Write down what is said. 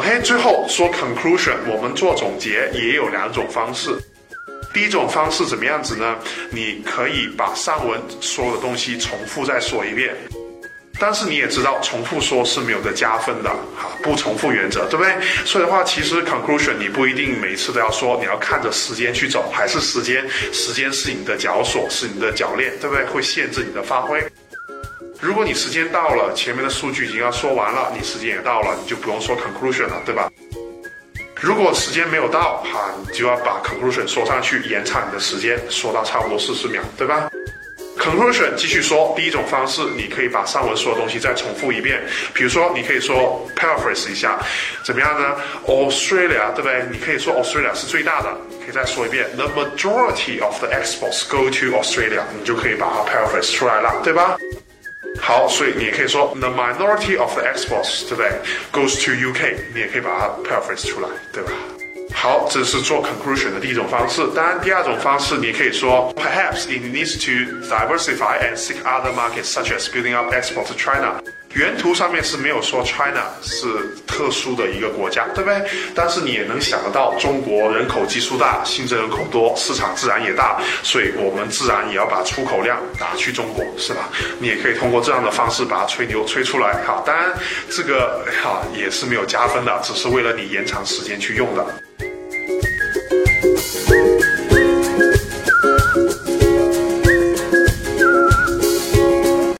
OK，最后说 conclusion，我们做总结也有两种方式。第一种方式怎么样子呢？你可以把上文所有的东西重复再说一遍。但是你也知道，重复说是没有的加分的，哈，不重复原则，对不对？所以的话，其实 conclusion 你不一定每次都要说，你要看着时间去走，还是时间，时间是你的脚锁，是你的脚链，对不对？会限制你的发挥。如果你时间到了，前面的数据已经要说完了，你时间也到了，你就不用说 conclusion 了，对吧？如果时间没有到，哈，你就要把 conclusion 说上去，延长你的时间，说到差不多四十秒，对吧？Conclusion 继续说，第一种方式，你可以把上文说的东西再重复一遍。比如说，你可以说 paraphrase 一下，怎么样呢？Australia，对不对？你可以说 Australia 是最大的，可以再说一遍。The majority of the exports go to Australia，你就可以把它 paraphrase 出来了，对吧？好，所以你也可以说 The minority of the exports，对不对？Goes to UK，你也可以把它 paraphrase 出来，对吧？好，这是做 conclusion 的第一种方式。当然，第二种方式你可以说，perhaps it needs to diversify and seek other markets such as building up export to China。 原图上面是没有说 China 是特殊的一个国家，对不对？但是你也能想得到，中国人口基数大，新增人口多，市场自然也大，所以我们自然也要把出口量打去中国，是吧？你也可以通过这样的方式把它吹牛吹出来，哈。当然，这个哈也是没有加分的，只是为了你延长时间去用的。